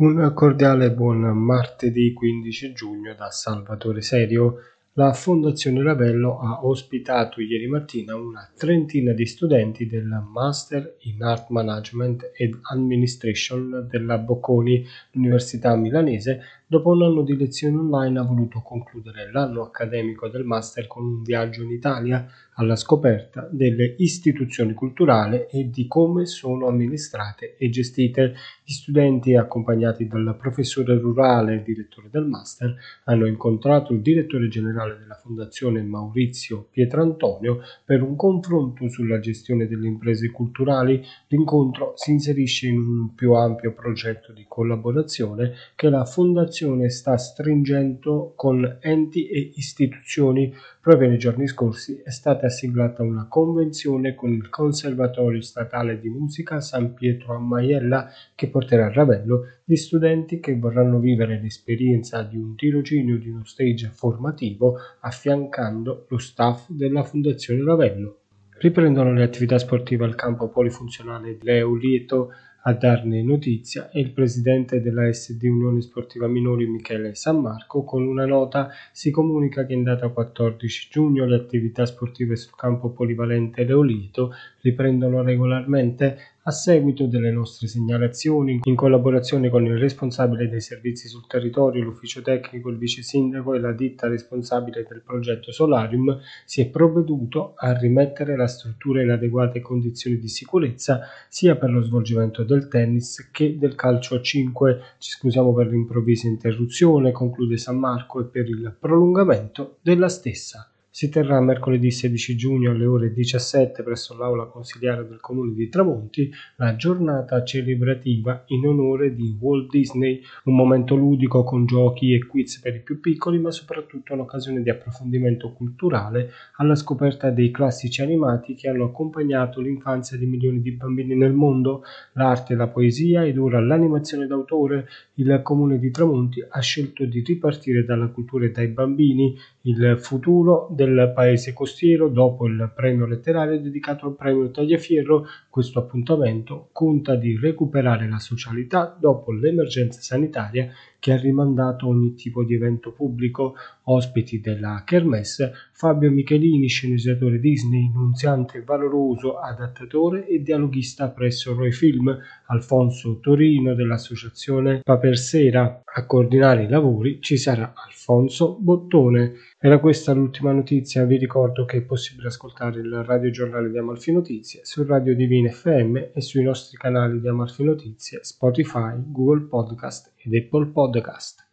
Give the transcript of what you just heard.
Un cordiale buon martedì 15 giugno da Salvatore Serio. La Fondazione Ravello ha ospitato ieri mattina una trentina di studenti del Master in Art Management ed Administration della Bocconi, l'Università milanese, dopo un anno di lezioni online ha voluto concludere l'anno accademico del Master con un viaggio in Italia alla scoperta delle istituzioni culturali e di come sono amministrate e gestite. Gli studenti, accompagnati dal professore rurale e direttore del Master, hanno incontrato il direttore generale della Fondazione Maurizio Pietrantonio per un confronto sulla gestione delle imprese culturali, l'incontro si inserisce in un più ampio progetto di collaborazione che la Fondazione sta stringendo con enti e istituzioni. Proprio nei giorni scorsi è stata siglata una convenzione con il Conservatorio Statale di Musica San Pietro a Maiella che porterà a Ravello gli studenti che vorranno vivere l'esperienza di un tirocinio di uno stage formativo affiancando lo staff della Fondazione Ravello. Riprendono le attività sportive al campo polifunzionale Leo Lieto a darne notizia è il presidente della SD Unione Sportiva Minori Michele San Marco. Con una nota si comunica che in data 14 giugno le attività sportive sul campo polivalente Leolito riprendono regolarmente a seguito delle nostre segnalazioni, in collaborazione con il responsabile dei servizi sul territorio, l'ufficio tecnico, il vice sindaco e la ditta responsabile del progetto Solarium, si è provveduto a rimettere la struttura in adeguate condizioni di sicurezza sia per lo svolgimento del tennis che del calcio a 5. Ci scusiamo per l'improvvisa interruzione, conclude San Marco, e per il prolungamento della stessa si terrà mercoledì 16 giugno alle ore 17 presso l'Aula Consiliare del Comune di Tramonti la giornata celebrativa in onore di Walt Disney, un momento ludico con giochi e quiz per i più piccoli, ma soprattutto un'occasione di approfondimento culturale alla scoperta dei classici animati che hanno accompagnato l'infanzia di milioni di bambini nel mondo, l'arte, la poesia ed ora l'animazione d'autore. Il Comune di Tramonti ha scelto di ripartire dalla cultura e dai bambini, il futuro del paese costiero dopo il premio letterario dedicato al premio Tagliaferro. Questo appuntamento conta di recuperare la socialità dopo l'emergenza sanitaria che ha rimandato ogni tipo di evento pubblico. Ospiti della Kermesse Fabio Michelini, sceneggiatore Disney, nunziante valoroso, adattatore e dialoghista presso Roy Film, Alfonso Torino dell'associazione Papersera. A coordinare i lavori ci sarà Alfonso Bottone. Era questa l'ultima notizia, vi ricordo che è possibile ascoltare il radio giornale di Amalfi Notizie su Radio Divina FM e sui nostri canali di Amalfi Notizie, Spotify, Google Podcast ed Apple Podcast.